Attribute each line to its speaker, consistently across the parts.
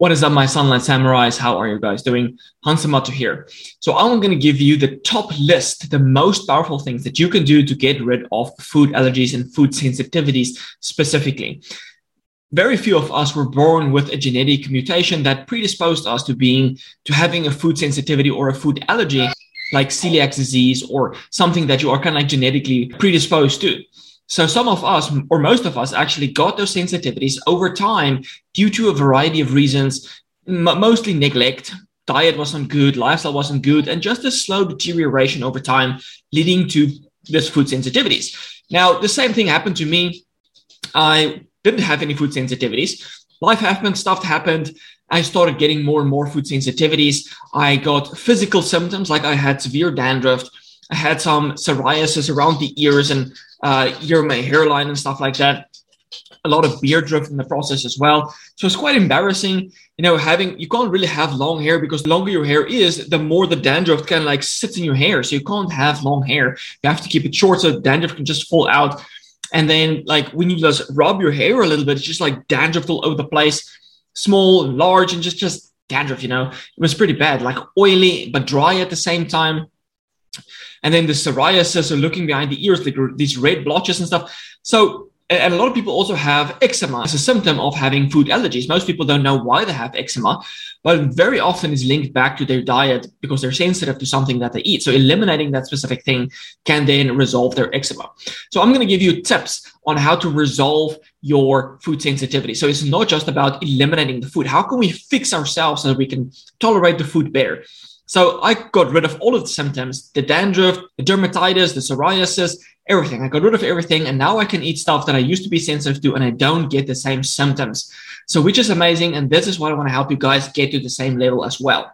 Speaker 1: What is up, my Sunlight Samurais? How are you guys doing? Hansamato here. So I'm going to give you the top list, the most powerful things that you can do to get rid of food allergies and food sensitivities specifically. Very few of us were born with a genetic mutation that predisposed us to being to having a food sensitivity or a food allergy like celiac disease or something that you are kind of like genetically predisposed to. So some of us, or most of us, actually got those sensitivities over time due to a variety of reasons, m- mostly neglect. Diet wasn't good, lifestyle wasn't good, and just a slow deterioration over time, leading to this food sensitivities. Now, the same thing happened to me. I didn't have any food sensitivities. Life happened, stuff happened. I started getting more and more food sensitivities. I got physical symptoms like I had severe dandruff. I had some psoriasis around the ears and uh, your my hairline and stuff like that. A lot of beard drift in the process as well. So it's quite embarrassing, you know, having you can't really have long hair because the longer your hair is, the more the dandruff of like sits in your hair. So you can't have long hair. You have to keep it short so dandruff can just fall out. And then like when you just rub your hair a little bit, it's just like dandruff all over the place, small, and large, and just just dandruff, you know. It was pretty bad, like oily but dry at the same time. And then the psoriasis or looking behind the ears, like these red blotches and stuff. So, and a lot of people also have eczema as a symptom of having food allergies. Most people don't know why they have eczema, but very often is linked back to their diet because they're sensitive to something that they eat. So eliminating that specific thing can then resolve their eczema. So I'm going to give you tips on how to resolve your food sensitivity. So it's not just about eliminating the food. How can we fix ourselves so that we can tolerate the food better? So I got rid of all of the symptoms, the dandruff, the dermatitis, the psoriasis, everything. I got rid of everything. And now I can eat stuff that I used to be sensitive to and I don't get the same symptoms. So which is amazing. And this is what I want to help you guys get to the same level as well.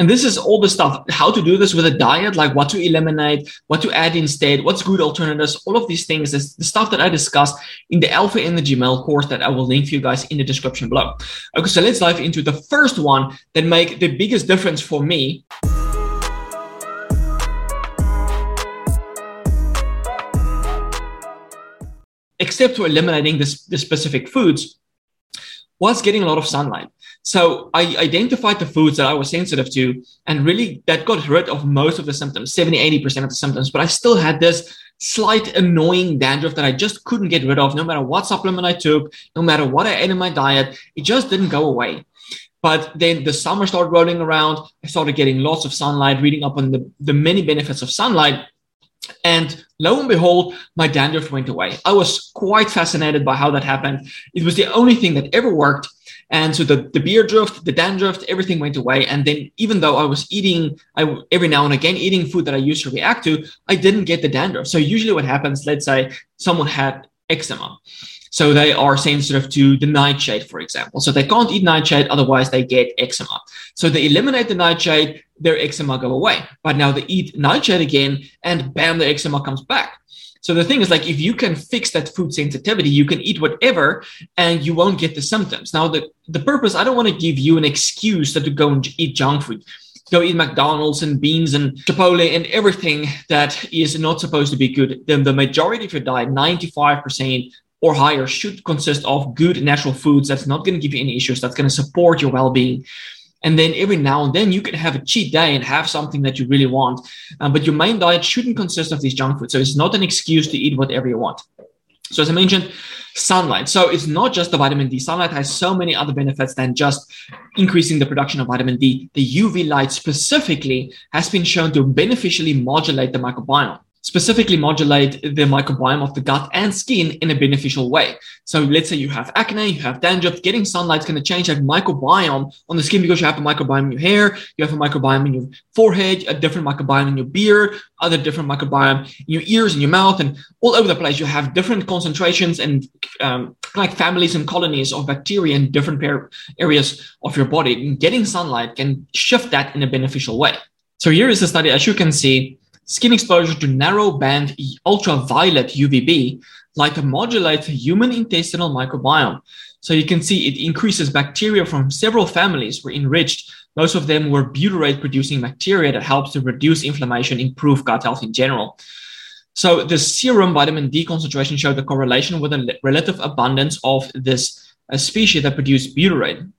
Speaker 1: And this is all the stuff, how to do this with a diet, like what to eliminate, what to add instead, what's good alternatives, all of these things is the stuff that I discussed in the Alpha Energy Male course that I will link for you guys in the description below. Okay, so let's dive into the first one that make the biggest difference for me. Except for eliminating this, the specific foods, was getting a lot of sunlight. So I identified the foods that I was sensitive to, and really that got rid of most of the symptoms, 70, 80% of the symptoms. But I still had this slight annoying dandruff that I just couldn't get rid of, no matter what supplement I took, no matter what I ate in my diet. It just didn't go away. But then the summer started rolling around. I started getting lots of sunlight, reading up on the, the many benefits of sunlight. And lo and behold, my dandruff went away. I was quite fascinated by how that happened. It was the only thing that ever worked. And so the, the beard drift, the dandruff, everything went away. And then even though I was eating, I every now and again eating food that I used to react to, I didn't get the dandruff. So usually what happens, let's say someone had eczema. So they are sensitive to the nightshade, for example. So they can't eat nightshade, otherwise they get eczema. So they eliminate the nightshade, their eczema go away. But now they eat nightshade again, and bam, the eczema comes back. So the thing is like if you can fix that food sensitivity, you can eat whatever and you won't get the symptoms. Now the, the purpose, I don't want to give you an excuse to go and eat junk food. Go eat McDonald's and beans and Chipotle and everything that is not supposed to be good. Then the majority of your diet, 95% or higher, should consist of good natural foods that's not going to give you any issues, that's going to support your well-being. And then every now and then you can have a cheat day and have something that you really want. Um, but your main diet shouldn't consist of these junk foods. So it's not an excuse to eat whatever you want. So as I mentioned, sunlight. So it's not just the vitamin D. Sunlight has so many other benefits than just increasing the production of vitamin D. The UV light specifically has been shown to beneficially modulate the microbiome specifically modulate the microbiome of the gut and skin in a beneficial way. So let's say you have acne, you have dandruff, getting sunlight is going to change that microbiome on the skin because you have a microbiome in your hair, you have a microbiome in your forehead, a different microbiome in your beard, other different microbiome in your ears and your mouth and all over the place. You have different concentrations and um, like families and colonies of bacteria in different areas of your body. And getting sunlight can shift that in a beneficial way. So here is the study, as you can see, Skin exposure to narrow band ultraviolet UVB light modulates the human intestinal microbiome. So you can see it increases bacteria from several families were enriched. Most of them were butyrate producing bacteria that helps to reduce inflammation, improve gut health in general. So the serum vitamin D concentration showed a correlation with a relative abundance of this uh, species that produced butyrate.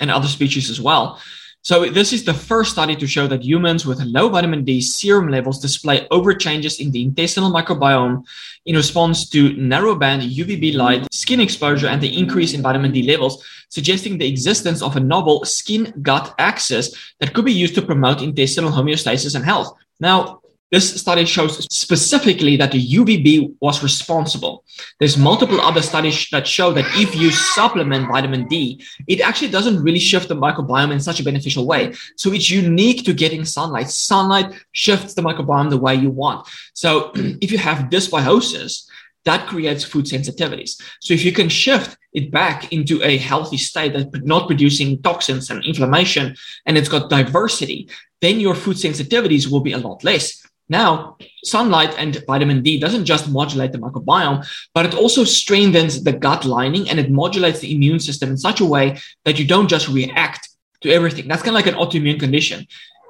Speaker 1: and other species as well. So this is the first study to show that humans with low vitamin D serum levels display over changes in the intestinal microbiome in response to narrowband UVB light, skin exposure, and the increase in vitamin D levels, suggesting the existence of a novel skin-gut axis that could be used to promote intestinal homeostasis and health. Now, this study shows specifically that the UVB was responsible. There's multiple other studies that show that if you supplement vitamin D, it actually doesn't really shift the microbiome in such a beneficial way. So it's unique to getting sunlight. Sunlight shifts the microbiome the way you want. So if you have dysbiosis, that creates food sensitivities. So if you can shift it back into a healthy state that's not producing toxins and inflammation, and it's got diversity, then your food sensitivities will be a lot less. Now, sunlight and vitamin D doesn't just modulate the microbiome, but it also strengthens the gut lining and it modulates the immune system in such a way that you don't just react to everything. That's kind of like an autoimmune condition.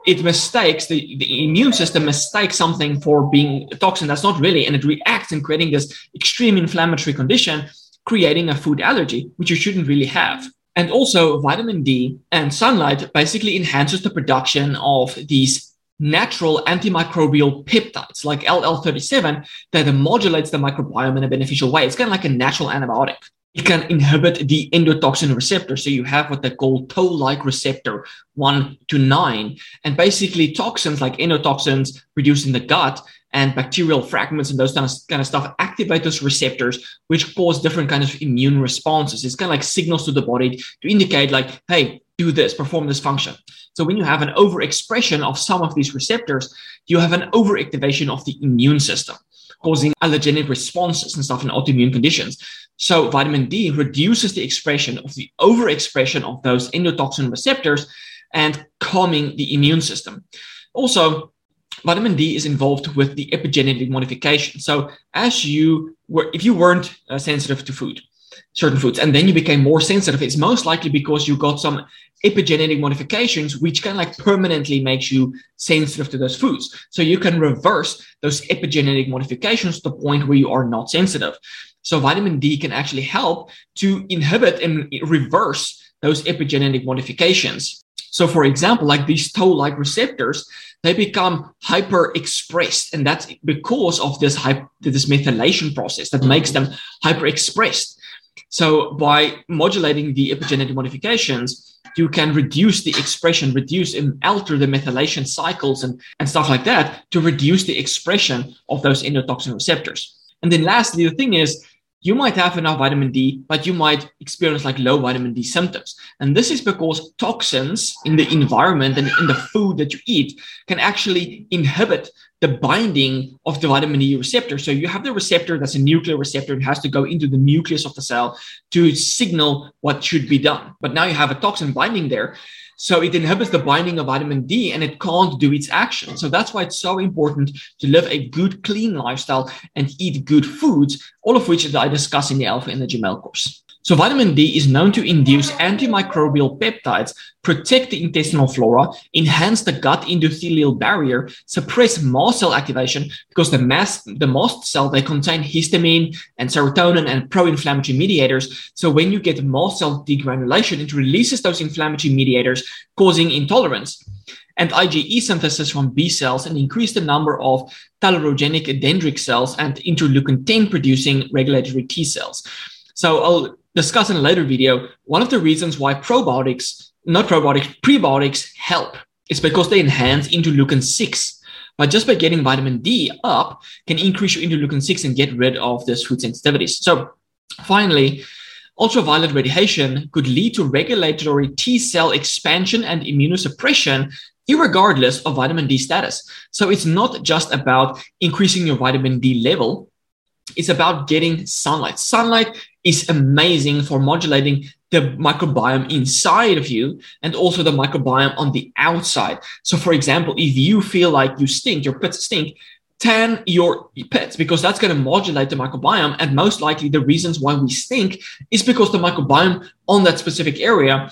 Speaker 1: It mistakes the, the immune system mistakes something for being a toxin that's not really, and it reacts in creating this extreme inflammatory condition, creating a food allergy, which you shouldn't really have. And also, vitamin D and sunlight basically enhances the production of these natural antimicrobial peptides like LL37 that modulates the microbiome in a beneficial way. It's kind of like a natural antibiotic. It can inhibit the endotoxin receptor. So you have what they call toll-like receptor one to nine. And basically toxins like endotoxins produced in the gut and bacterial fragments and those kind of, kind of stuff activate those receptors, which cause different kinds of immune responses. It's kind of like signals to the body to indicate like, hey, do this, perform this function. So when you have an overexpression of some of these receptors, you have an overactivation of the immune system, causing allergenic responses and stuff in autoimmune conditions. So vitamin D reduces the expression of the overexpression of those endotoxin receptors and calming the immune system. Also, vitamin D is involved with the epigenetic modification. So as you were, if you weren't uh, sensitive to food, certain foods. And then you became more sensitive. It's most likely because you got some epigenetic modifications which can like permanently makes you sensitive to those foods. So you can reverse those epigenetic modifications to the point where you are not sensitive. So vitamin d can actually help to inhibit and reverse those epigenetic modifications. So for example like these toll-like receptors they become hyper expressed and that's because of this hype this methylation process that makes them hyper expressed so by modulating the epigenetic modifications, you can reduce the expression, reduce and alter the methylation cycles and, and stuff like that to reduce the expression of those endotoxin receptors. And then lastly, the thing is you might have enough vitamin D, but you might experience like low vitamin D symptoms. And this is because toxins in the environment and in the food that you eat can actually inhibit the binding of the vitamin D receptor. So you have the receptor that's a nuclear receptor. It has to go into the nucleus of the cell to signal what should be done. But now you have a toxin binding there. So it inhibits the binding of vitamin D and it can't do its action. So that's why it's so important to live a good, clean lifestyle and eat good foods, all of which I discuss in the Alpha Energy Male course. So vitamin D is known to induce antimicrobial peptides, protect the intestinal flora, enhance the gut endothelial barrier, suppress mast cell activation because the mast, the mast cell, they contain histamine and serotonin and pro-inflammatory mediators. So when you get mast cell degranulation, it releases those inflammatory mediators, causing intolerance and IgE synthesis from B cells and increase the number of tolerogenic dendritic cells and interleukin 10 producing regulatory T cells. So I'll discuss in a later video, one of the reasons why probiotics, not probiotics, prebiotics help is because they enhance interleukin 6. But just by getting vitamin D up can increase your interleukin 6 and get rid of this food sensitivities. So finally, ultraviolet radiation could lead to regulatory T cell expansion and immunosuppression irregardless of vitamin D status. So it's not just about increasing your vitamin D level, it's about getting sunlight. Sunlight is amazing for modulating the microbiome inside of you and also the microbiome on the outside. So, for example, if you feel like you stink, your pits stink, tan your pits because that's going to modulate the microbiome. And most likely, the reasons why we stink is because the microbiome on that specific area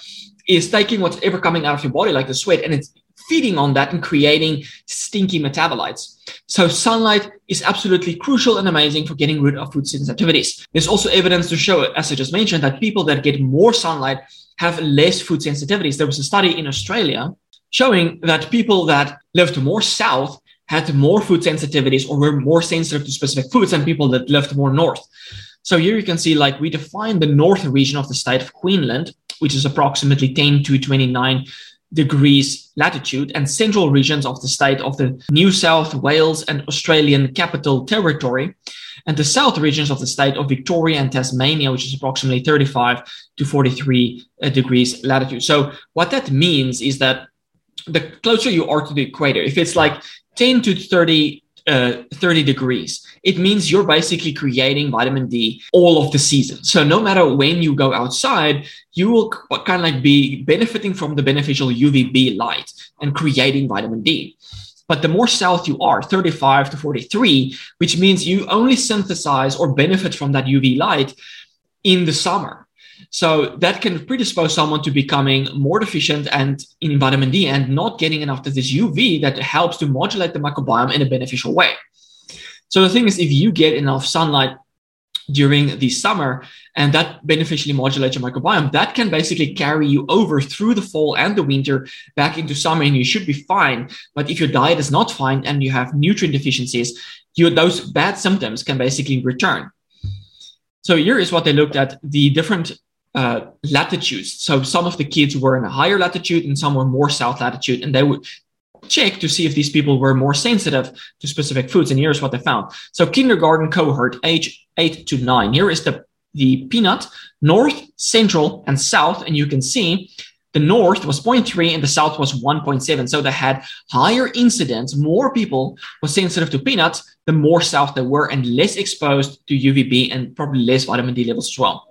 Speaker 1: is taking whatever coming out of your body, like the sweat, and it's feeding on that and creating stinky metabolites. So sunlight is absolutely crucial and amazing for getting rid of food sensitivities. There's also evidence to show, as I just mentioned, that people that get more sunlight have less food sensitivities. There was a study in Australia showing that people that lived more south had more food sensitivities or were more sensitive to specific foods than people that lived more north. So here you can see like we define the north region of the state of Queensland, which is approximately 10 to 29 degrees latitude and central regions of the state of the New South Wales and Australian Capital Territory and the south regions of the state of Victoria and Tasmania, which is approximately 35 to 43 uh, degrees latitude. So what that means is that the closer you are to the equator, if it's like 10 to 30 uh, 30 degrees, it means you're basically creating vitamin D all of the season. So no matter when you go outside, you will kind of like be benefiting from the beneficial UVB light and creating vitamin D. But the more south you are, 35 to 43, which means you only synthesize or benefit from that UV light in the summer. So that can predispose someone to becoming more deficient and in vitamin D and not getting enough of this UV that helps to modulate the microbiome in a beneficial way. So the thing is, if you get enough sunlight during the summer and that beneficially modulates your microbiome, that can basically carry you over through the fall and the winter back into summer and you should be fine. But if your diet is not fine and you have nutrient deficiencies, you, those bad symptoms can basically return. So here is what they looked at the different uh, latitudes. So some of the kids were in a higher latitude and some were more south latitude, and they would check to see if these people were more sensitive to specific foods. And here's what they found. So kindergarten cohort, age eight to nine. Here is the the peanut, north, central, and south, and you can see the north was 0.3 and the south was 1.7. So they had higher incidence, more people were sensitive to peanuts, the more south they were and less exposed to UVB and probably less vitamin D levels as well.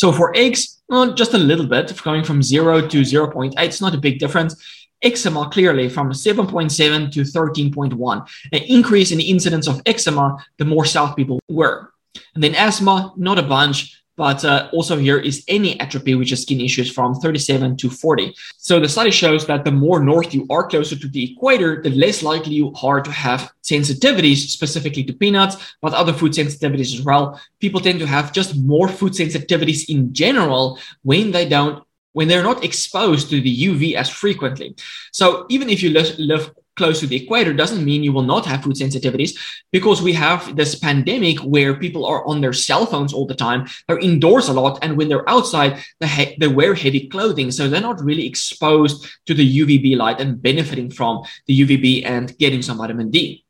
Speaker 1: So for eggs, well, just a little bit, going from 0 to 0.8, it's not a big difference. Eczema clearly from 7.7 to 13.1. An increase in the incidence of eczema, the more south people were. And then asthma, not a bunch, but uh, also here is any atopy, which is skin issues from 37 to 40. So the study shows that the more north you are closer to the equator, the less likely you are to have sensitivities specifically to peanuts, but other food sensitivities as well. People tend to have just more food sensitivities in general when they don't when they're not exposed to the UV as frequently. So even if you live, live close to the equator doesn't mean you will not have food sensitivities because we have this pandemic where people are on their cell phones all the time. They're indoors a lot. And when they're outside, they, ha- they wear heavy clothing. So they're not really exposed to the UVB light and benefiting from the UVB and getting some vitamin D.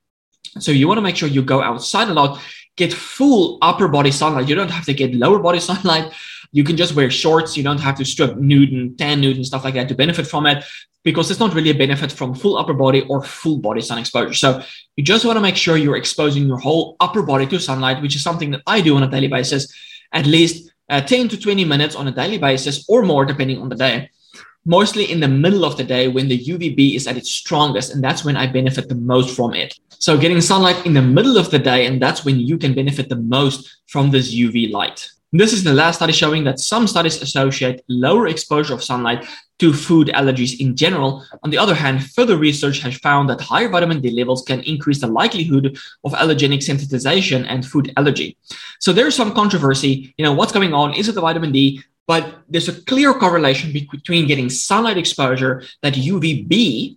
Speaker 1: So you want to make sure you go outside a lot, get full upper body sunlight. You don't have to get lower body sunlight. You can just wear shorts. You don't have to strip nude and tan nude and stuff like that to benefit from it because it's not really a benefit from full upper body or full body sun exposure. So you just want to make sure you're exposing your whole upper body to sunlight, which is something that I do on a daily basis, at least uh, 10 to 20 minutes on a daily basis or more, depending on the day. Mostly in the middle of the day when the UVB is at its strongest, and that's when I benefit the most from it. So, getting sunlight in the middle of the day, and that's when you can benefit the most from this UV light. This is the last study showing that some studies associate lower exposure of sunlight to food allergies in general. On the other hand, further research has found that higher vitamin D levels can increase the likelihood of allergenic sensitization and food allergy. So there's some controversy. You know, what's going on? Is it the vitamin D? But there's a clear correlation between getting sunlight exposure, that UVB,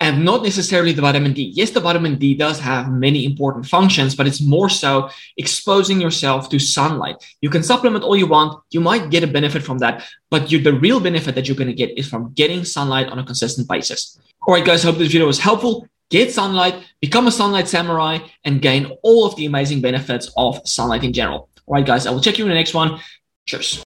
Speaker 1: and not necessarily the vitamin D. Yes, the vitamin D does have many important functions, but it's more so exposing yourself to sunlight. You can supplement all you want. You might get a benefit from that, but you, the real benefit that you're going to get is from getting sunlight on a consistent basis. All right, guys, hope this video was helpful. Get sunlight, become a sunlight samurai, and gain all of the amazing benefits of sunlight in general. All right, guys, I will check you in the next one. Cheers.